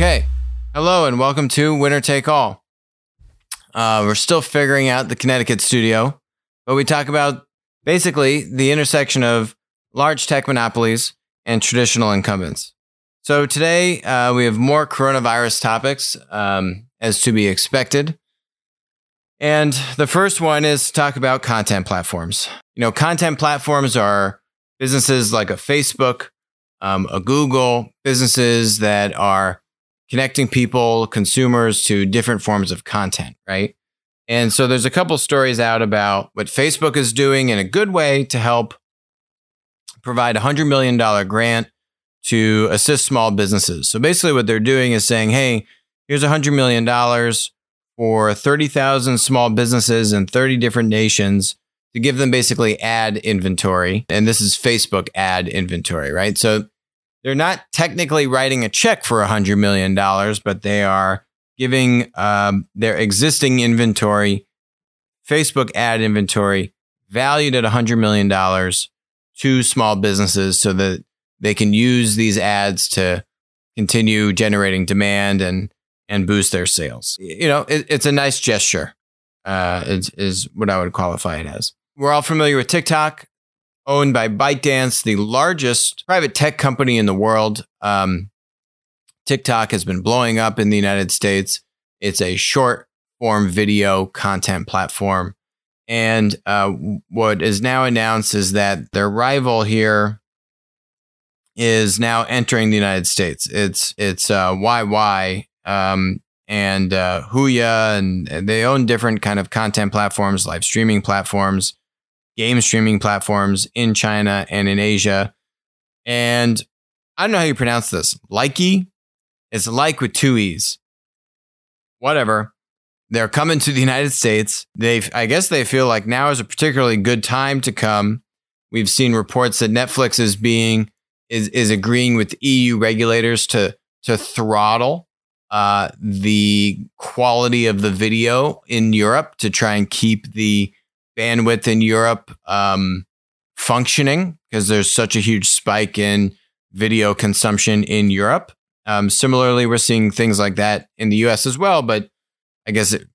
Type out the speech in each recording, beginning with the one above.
Okay. Hello and welcome to Winner Take All. Uh, we're still figuring out the Connecticut studio, but we talk about basically the intersection of large tech monopolies and traditional incumbents. So today uh, we have more coronavirus topics um, as to be expected. And the first one is to talk about content platforms. You know, content platforms are businesses like a Facebook, um, a Google, businesses that are connecting people, consumers to different forms of content, right? And so there's a couple stories out about what Facebook is doing in a good way to help provide a $100 million grant to assist small businesses. So basically, what they're doing is saying, hey, here's $100 million for 30,000 small businesses in 30 different nations to give them basically ad inventory. And this is Facebook ad inventory, right? So they're not technically writing a check for $100 million, but they are giving um, their existing inventory, Facebook ad inventory, valued at $100 million to small businesses so that they can use these ads to continue generating demand and and boost their sales. You know, it, it's a nice gesture. Uh, is, is what I would qualify it as. We're all familiar with TikTok, owned by ByteDance, the largest private tech company in the world. Um, TikTok has been blowing up in the United States. It's a short form video content platform. And uh, what is now announced is that their rival here is now entering the United States. It's it's uh, YY um, and uh, Huya, and they own different kind of content platforms, live streaming platforms, game streaming platforms in China and in Asia. And I don't know how you pronounce this. Likee, it's like with two e's. Whatever. They're coming to the United States. They, I guess, they feel like now is a particularly good time to come. We've seen reports that Netflix is being is is agreeing with EU regulators to to throttle uh, the quality of the video in Europe to try and keep the bandwidth in Europe um, functioning because there's such a huge spike in video consumption in Europe. Um, similarly, we're seeing things like that in the US as well, but I guess it,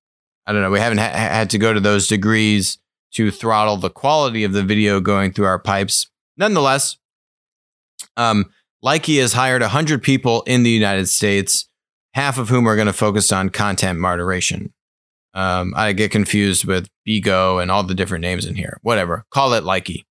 I don't know. We haven't ha- had to go to those degrees to throttle the quality of the video going through our pipes. Nonetheless, um, Likee has hired 100 people in the United States half of whom are going to focus on content moderation. Um, I get confused with Bigo and all the different names in here. Whatever. Call it Likee.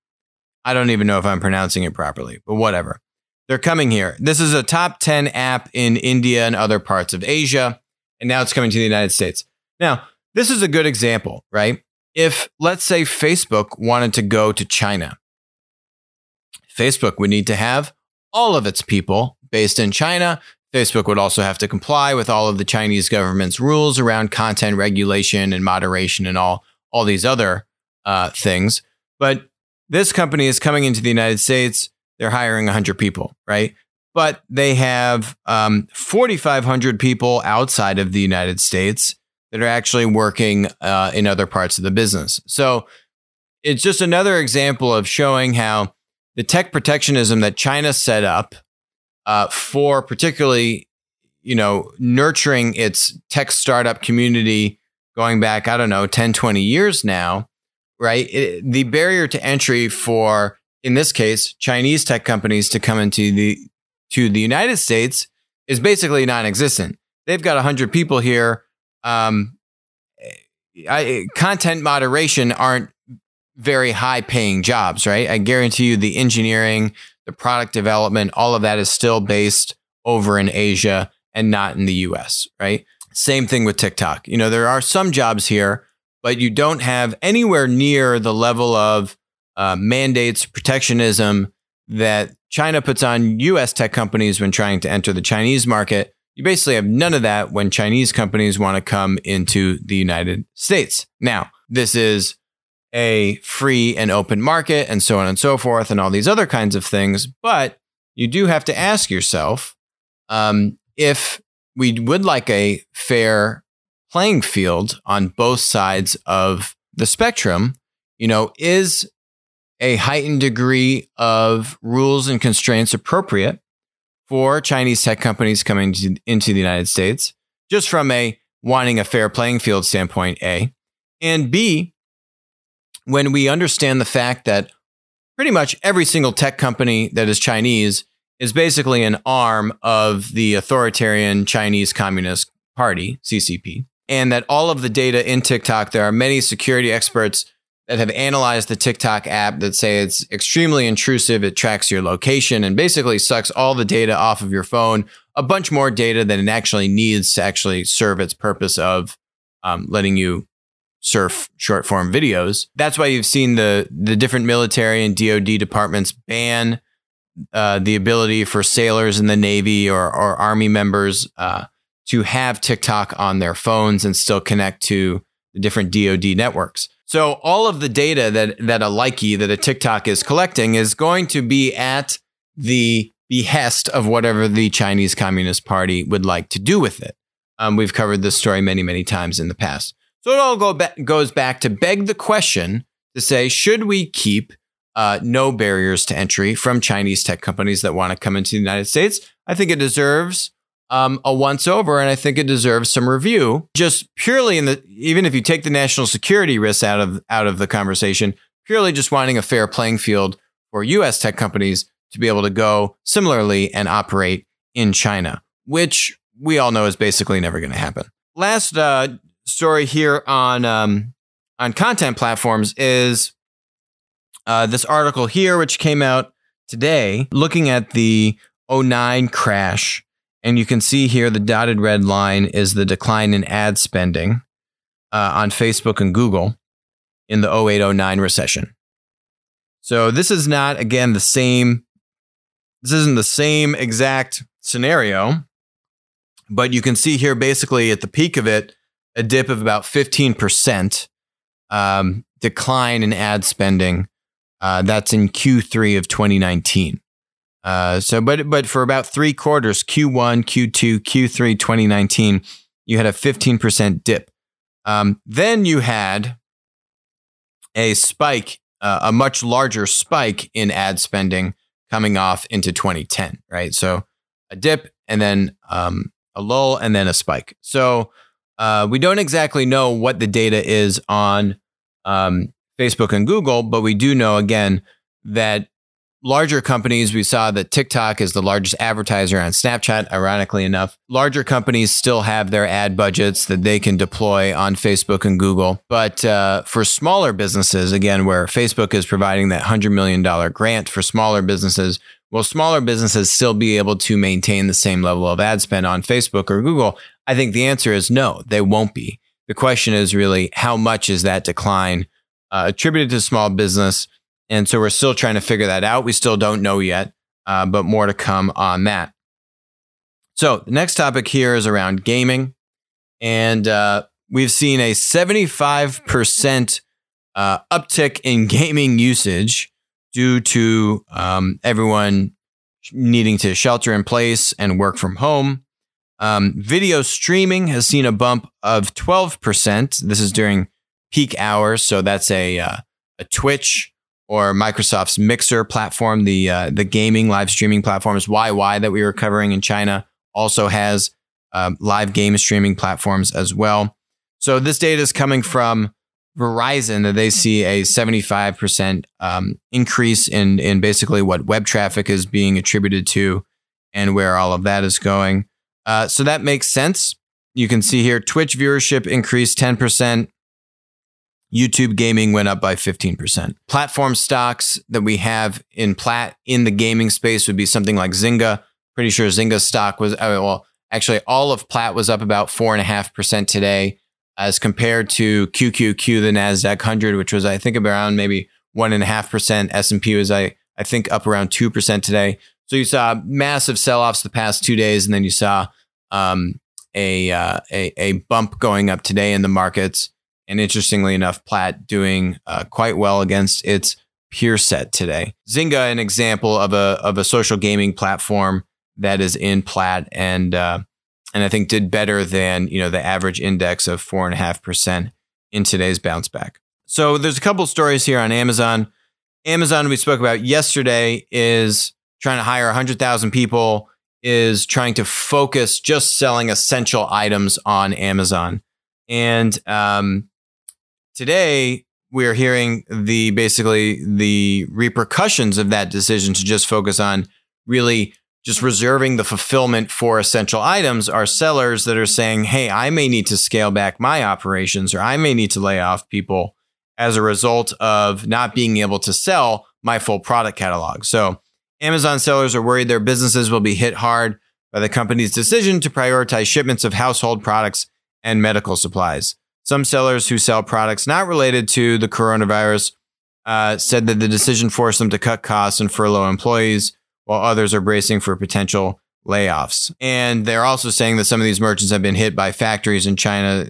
I don't even know if I'm pronouncing it properly, but whatever. They're coming here. This is a top 10 app in India and other parts of Asia, and now it's coming to the United States. Now, this is a good example, right? If, let's say, Facebook wanted to go to China, Facebook would need to have all of its people based in China Facebook would also have to comply with all of the Chinese government's rules around content regulation and moderation and all, all these other uh, things. But this company is coming into the United States. They're hiring 100 people, right? But they have um, 4,500 people outside of the United States that are actually working uh, in other parts of the business. So it's just another example of showing how the tech protectionism that China set up uh, for particularly, you know, nurturing its tech startup community going back, I don't know, 10, 20 years now, right? It, the barrier to entry for, in this case, Chinese tech companies to come into the, to the United States is basically non-existent. They've got 100 people here. Um, I, content moderation aren't very high paying jobs, right? I guarantee you the engineering, the product development, all of that is still based over in Asia and not in the US, right? Same thing with TikTok. You know, there are some jobs here, but you don't have anywhere near the level of uh, mandates, protectionism that China puts on US tech companies when trying to enter the Chinese market. You basically have none of that when Chinese companies want to come into the United States. Now, this is a free and open market and so on and so forth and all these other kinds of things. But you do have to ask yourself um, if we would like a fair playing field on both sides of the spectrum, you know, is a heightened degree of rules and constraints appropriate for Chinese tech companies coming to, into the United States, just from a wanting a fair playing field standpoint, A. And B, when we understand the fact that pretty much every single tech company that is Chinese is basically an arm of the authoritarian Chinese Communist Party, CCP, and that all of the data in TikTok, there are many security experts that have analyzed the TikTok app that say it's extremely intrusive. It tracks your location and basically sucks all the data off of your phone, a bunch more data than it actually needs to actually serve its purpose of um, letting you surf short form videos. That's why you've seen the the different military and DoD departments ban uh, the ability for sailors in the Navy or, or Army members uh, to have TikTok on their phones and still connect to the different DoD networks. So all of the data that that a Likee that a TikTok is collecting is going to be at the behest of whatever the Chinese Communist Party would like to do with it. Um, we've covered this story many, many times in the past. So it all go ba- goes back to beg the question to say, should we keep uh, no barriers to entry from Chinese tech companies that want to come into the United States? I think it deserves um, a once over, and I think it deserves some review. Just purely in the even if you take the national security risks out of out of the conversation, purely just wanting a fair playing field for U.S. tech companies to be able to go similarly and operate in China, which we all know is basically never going to happen. Last uh, story here on um, on content platforms is uh, this article here, which came out today, looking at the 09 crash and you can see here the dotted red line is the decline in ad spending uh, on Facebook and Google in the 0809 recession. So this is not, again, the same. This isn't the same exact scenario, but you can see here basically at the peak of it, a dip of about 15% um, decline in ad spending. Uh, that's in Q3 of 2019. Uh, so, but but for about three quarters, Q1, Q2, Q3, 2019, you had a 15% dip. Um, then you had a spike, uh, a much larger spike in ad spending coming off into 2010, right? So a dip and then um, a lull and then a spike. So uh, we don't exactly know what the data is on um, Facebook and Google, but we do know again that larger companies, we saw that TikTok is the largest advertiser on Snapchat, ironically enough. Larger companies still have their ad budgets that they can deploy on Facebook and Google. But uh, for smaller businesses, again, where Facebook is providing that $100 million grant for smaller businesses, will smaller businesses still be able to maintain the same level of ad spend on Facebook or Google? I think the answer is no, they won't be. The question is really how much is that decline uh, attributed to small business and so we're still trying to figure that out. We still don't know yet, uh, but more to come on that. So the next topic here is around gaming. And uh, we've seen a 75% uh, uptick in gaming usage due to um, everyone needing to shelter in place and work from home. Um, video streaming has seen a bump of 12%. This is during peak hours. So that's a, uh, a Twitch or Microsoft's Mixer platform, the uh, the gaming live streaming platforms, YY that we were covering in China, also has um, live game streaming platforms as well. So this data is coming from Verizon that they see a 75% um, increase in in basically what web traffic is being attributed to and where all of that is going. Uh, so that makes sense. You can see here Twitch viewership increased 10%, YouTube gaming went up by 15%. Platform stocks that we have in plat in the gaming space would be something like Zynga. Pretty sure Zynga stock was, uh, well, actually, all of Plat was up about 4.5% today as compared to QQQ, the NASDAQ 100, which was, I think, around maybe 1.5%. S&P was, I, I think, up around 2% today. So you saw massive sell-offs the past two days, and then you saw um, a, uh, a, a bump going up today in the markets. And interestingly enough, Plat doing uh, quite well against its peer set today. Zynga, an example of a of a social gaming platform that is in Plat and uh, and I think did better than you know the average index of four and a half percent in today's bounce back. So there's a couple stories here on Amazon. Amazon we spoke about yesterday is trying to hire 100,000 people is trying to focus just selling essential items on Amazon. And um, today we're hearing the basically the repercussions of that decision to just focus on really just reserving the fulfillment for essential items are sellers that are saying, hey, I may need to scale back my operations or I may need to lay off people as a result of not being able to sell my full product catalog. So Amazon sellers are worried their businesses will be hit hard by the company's decision to prioritize shipments of household products and medical supplies. Some sellers who sell products not related to the coronavirus uh, said that the decision forced them to cut costs and furlough employees while others are bracing for potential layoffs. And they're also saying that some of these merchants have been hit by factories in China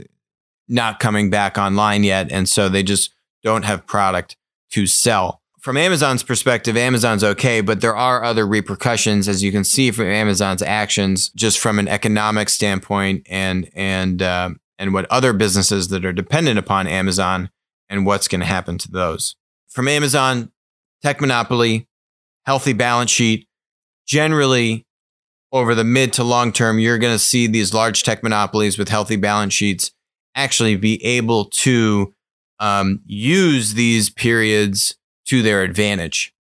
not coming back online yet. And so they just don't have product to sell. From Amazon's perspective, Amazon's okay, but there are other repercussions, as you can see from Amazon's actions, just from an economic standpoint, and and uh, and what other businesses that are dependent upon Amazon and what's going to happen to those. From Amazon, tech monopoly, healthy balance sheet. Generally, over the mid to long term, you're going to see these large tech monopolies with healthy balance sheets actually be able to um, use these periods to their advantage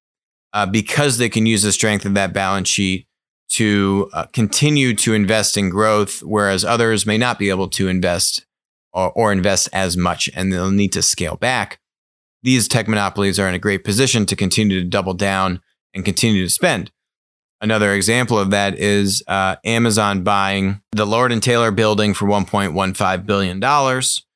uh, because they can use the strength of that balance sheet to uh, continue to invest in growth, whereas others may not be able to invest or, or invest as much and they'll need to scale back. These tech monopolies are in a great position to continue to double down and continue to spend. Another example of that is uh, Amazon buying the Lord and Taylor building for 1.15 billion dollars.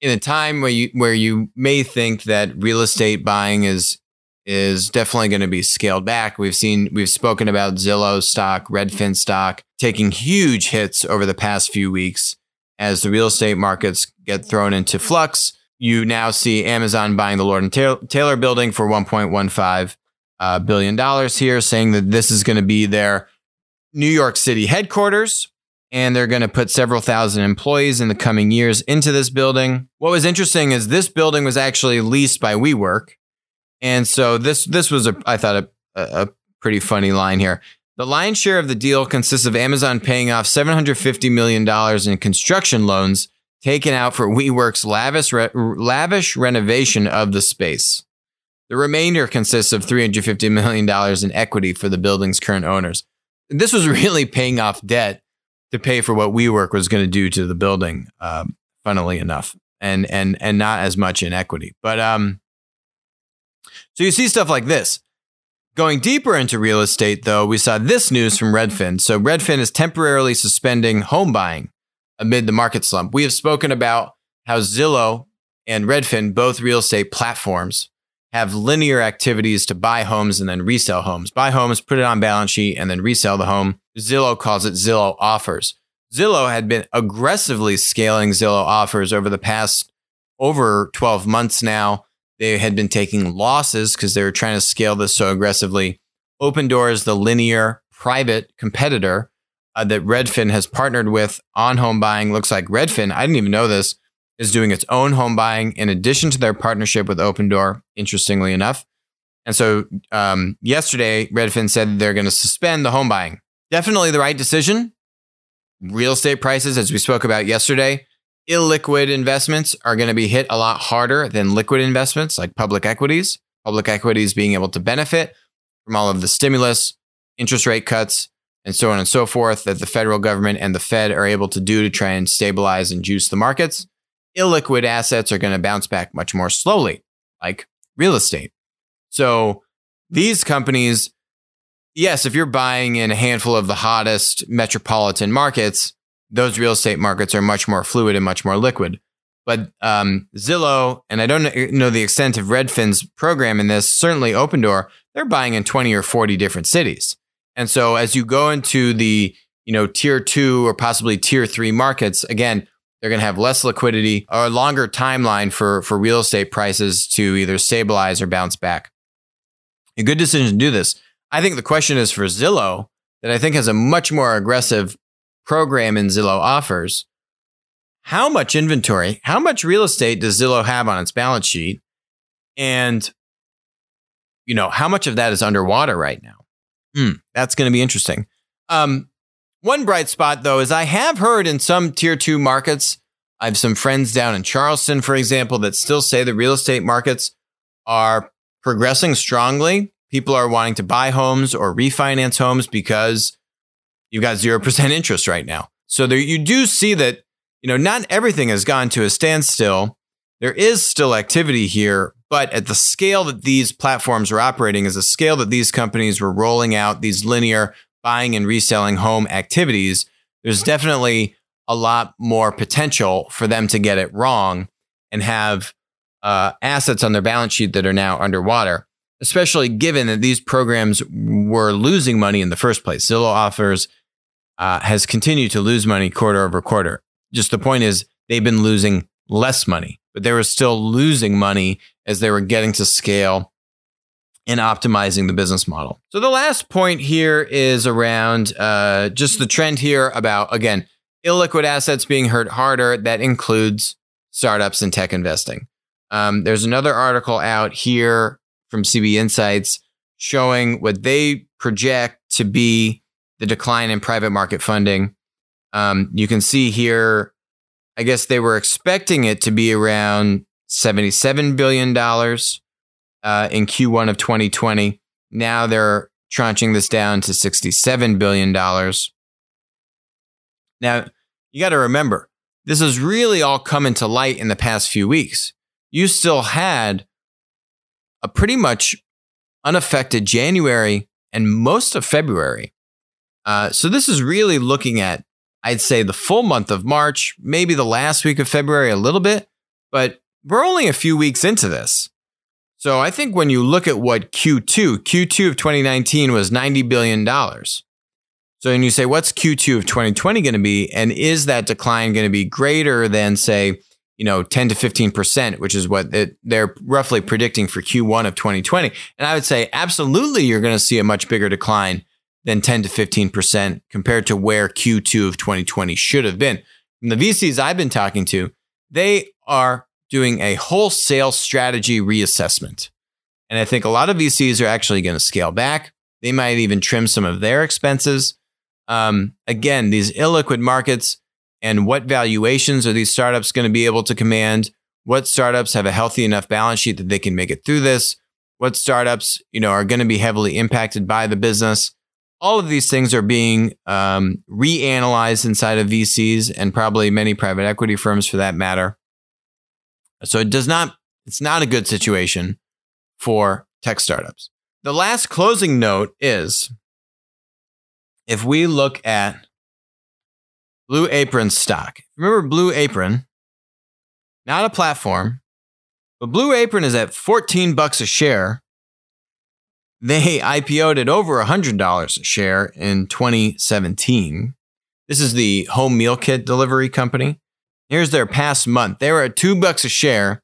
In a time where you where you may think that real estate buying is is definitely going to be scaled back. We've seen we've spoken about Zillow stock, Redfin stock taking huge hits over the past few weeks as the real estate markets get thrown into flux. You now see Amazon buying the Lord and Taylor building for 1.15 uh, billion dollars here, saying that this is going to be their New York City headquarters. And they're going to put several thousand employees in the coming years into this building. What was interesting is this building was actually leased by WeWork. And so this this was a I thought a, a pretty funny line here. The lion's share of the deal consists of Amazon paying off $750 million in construction loans taken out for WeWork's lavish, re- lavish renovation of the space. The remainder consists of $350 million in equity for the building's current owners. This was really paying off debt to pay for what WeWork was going to do to the building, um, funnily enough, and, and, and not as much in equity. But um, so you see stuff like this. Going deeper into real estate, though, we saw this news from Redfin. So Redfin is temporarily suspending home buying amid the market slump. We have spoken about how Zillow and Redfin, both real estate platforms, have linear activities to buy homes and then resell homes. Buy homes, put it on balance sheet, and then resell the home. Zillow calls it Zillow offers. Zillow had been aggressively scaling Zillow offers over the past over 12 months now. They had been taking losses because they were trying to scale this so aggressively. Opendoor is the linear private competitor uh, that Redfin has partnered with on home buying. Looks like Redfin, I didn't even know this, is doing its own home buying in addition to their partnership with Opendoor, interestingly enough. And so um, yesterday, Redfin said they're going to suspend the home buying. Definitely the right decision. Real estate prices, as we spoke about yesterday, illiquid investments are going to be hit a lot harder than liquid investments like public equities. Public equities being able to benefit from all of the stimulus, interest rate cuts, and so on and so forth that the federal government and the Fed are able to do to try and stabilize and juice the markets illiquid assets are going to bounce back much more slowly, like real estate. So these companies, yes, if you're buying in a handful of the hottest metropolitan markets, those real estate markets are much more fluid and much more liquid. But um, Zillow, and I don't know the extent of Redfin's program in this, certainly Opendoor, they're buying in 20 or 40 different cities. And so as you go into the, you know, tier two or possibly tier three markets, again, they're going to have less liquidity or a longer timeline for, for real estate prices to either stabilize or bounce back. A good decision to do this. I think the question is for Zillow, that I think has a much more aggressive program in Zillow offers. How much inventory, how much real estate does Zillow have on its balance sheet? And, you know, how much of that is underwater right now? Hmm, that's going to be interesting. Um, one bright spot, though, is I have heard in some tier two markets, I have some friends down in Charleston, for example, that still say the real estate markets are progressing strongly. People are wanting to buy homes or refinance homes because you've got 0% interest right now. So there, you do see that, you know, not everything has gone to a standstill. There is still activity here, but at the scale that these platforms are operating is a scale that these companies were rolling out these linear buying and reselling home activities, there's definitely a lot more potential for them to get it wrong and have uh, assets on their balance sheet that are now underwater, especially given that these programs were losing money in the first place. Zillow offers uh, has continued to lose money quarter over quarter. Just the point is, they've been losing less money, but they were still losing money as they were getting to scale and optimizing the business model. So the last point here is around uh, just the trend here about again illiquid assets being hurt harder. That includes startups and tech investing. Um, there's another article out here from CB Insights showing what they project to be the decline in private market funding. Um, you can see here, I guess they were expecting it to be around $77 billion uh, in Q1 of 2020. Now they're tranching this down to $67 billion. Now, you got to remember, this has really all come into light in the past few weeks. You still had a pretty much unaffected January and most of February. Uh, so this is really looking at, I'd say, the full month of March, maybe the last week of February a little bit, but we're only a few weeks into this. So I think when you look at what Q2, Q2 of 2019 was $90 billion. So when you say, what's Q2 of 2020 going to be? And is that decline going to be greater than, say, you know, 10 to 15%, which is what it, they're roughly predicting for Q1 of 2020. And I would say, absolutely, you're going to see a much bigger decline than 10 to 15% compared to where Q2 of 2020 should have been. From the VCs I've been talking to, they are doing a wholesale strategy reassessment. And I think a lot of VCs are actually going to scale back. They might even trim some of their expenses. Um, again, these illiquid markets and what valuations are these startups going to be able to command? What startups have a healthy enough balance sheet that they can make it through this? What startups, you know, are going to be heavily impacted by the business? All of these things are being um, reanalyzed inside of VCs and probably many private equity firms for that matter. So it does not, it's not a good situation for tech startups. The last closing note is if we look at Blue Apron stock, remember Blue Apron, not a platform, but Blue Apron is at 14 bucks a share. They IPO'd at over $100 a share in 2017. This is the home meal kit delivery company. Here's their past month. They were at two bucks a share.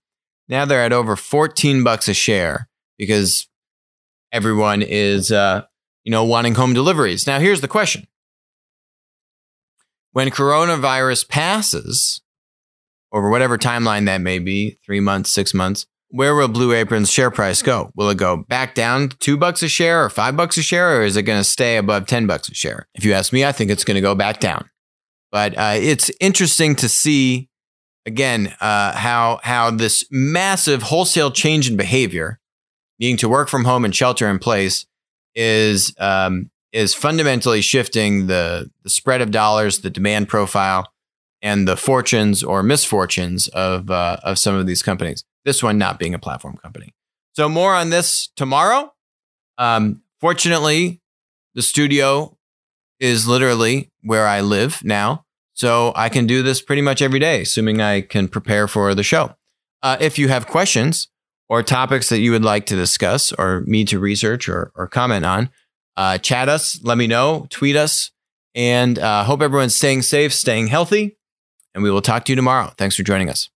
Now they're at over 14 bucks a share because everyone is, uh, you know, wanting home deliveries. Now, here's the question. When coronavirus passes, over whatever timeline that may be, three months, six months, where will Blue Apron's share price go? Will it go back down two bucks a share or five bucks a share, or is it going to stay above 10 bucks a share? If you ask me, I think it's going to go back down. But uh, it's interesting to see again uh, how how this massive wholesale change in behavior, needing to work from home and shelter in place, is um, is fundamentally shifting the the spread of dollars, the demand profile, and the fortunes or misfortunes of uh, of some of these companies. This one not being a platform company. So more on this tomorrow. Um, fortunately, the studio is literally where I live now. So I can do this pretty much every day, assuming I can prepare for the show. Uh, if you have questions or topics that you would like to discuss or me to research or, or comment on, uh, chat us, let me know, tweet us, and uh, hope everyone's staying safe, staying healthy. And we will talk to you tomorrow. Thanks for joining us.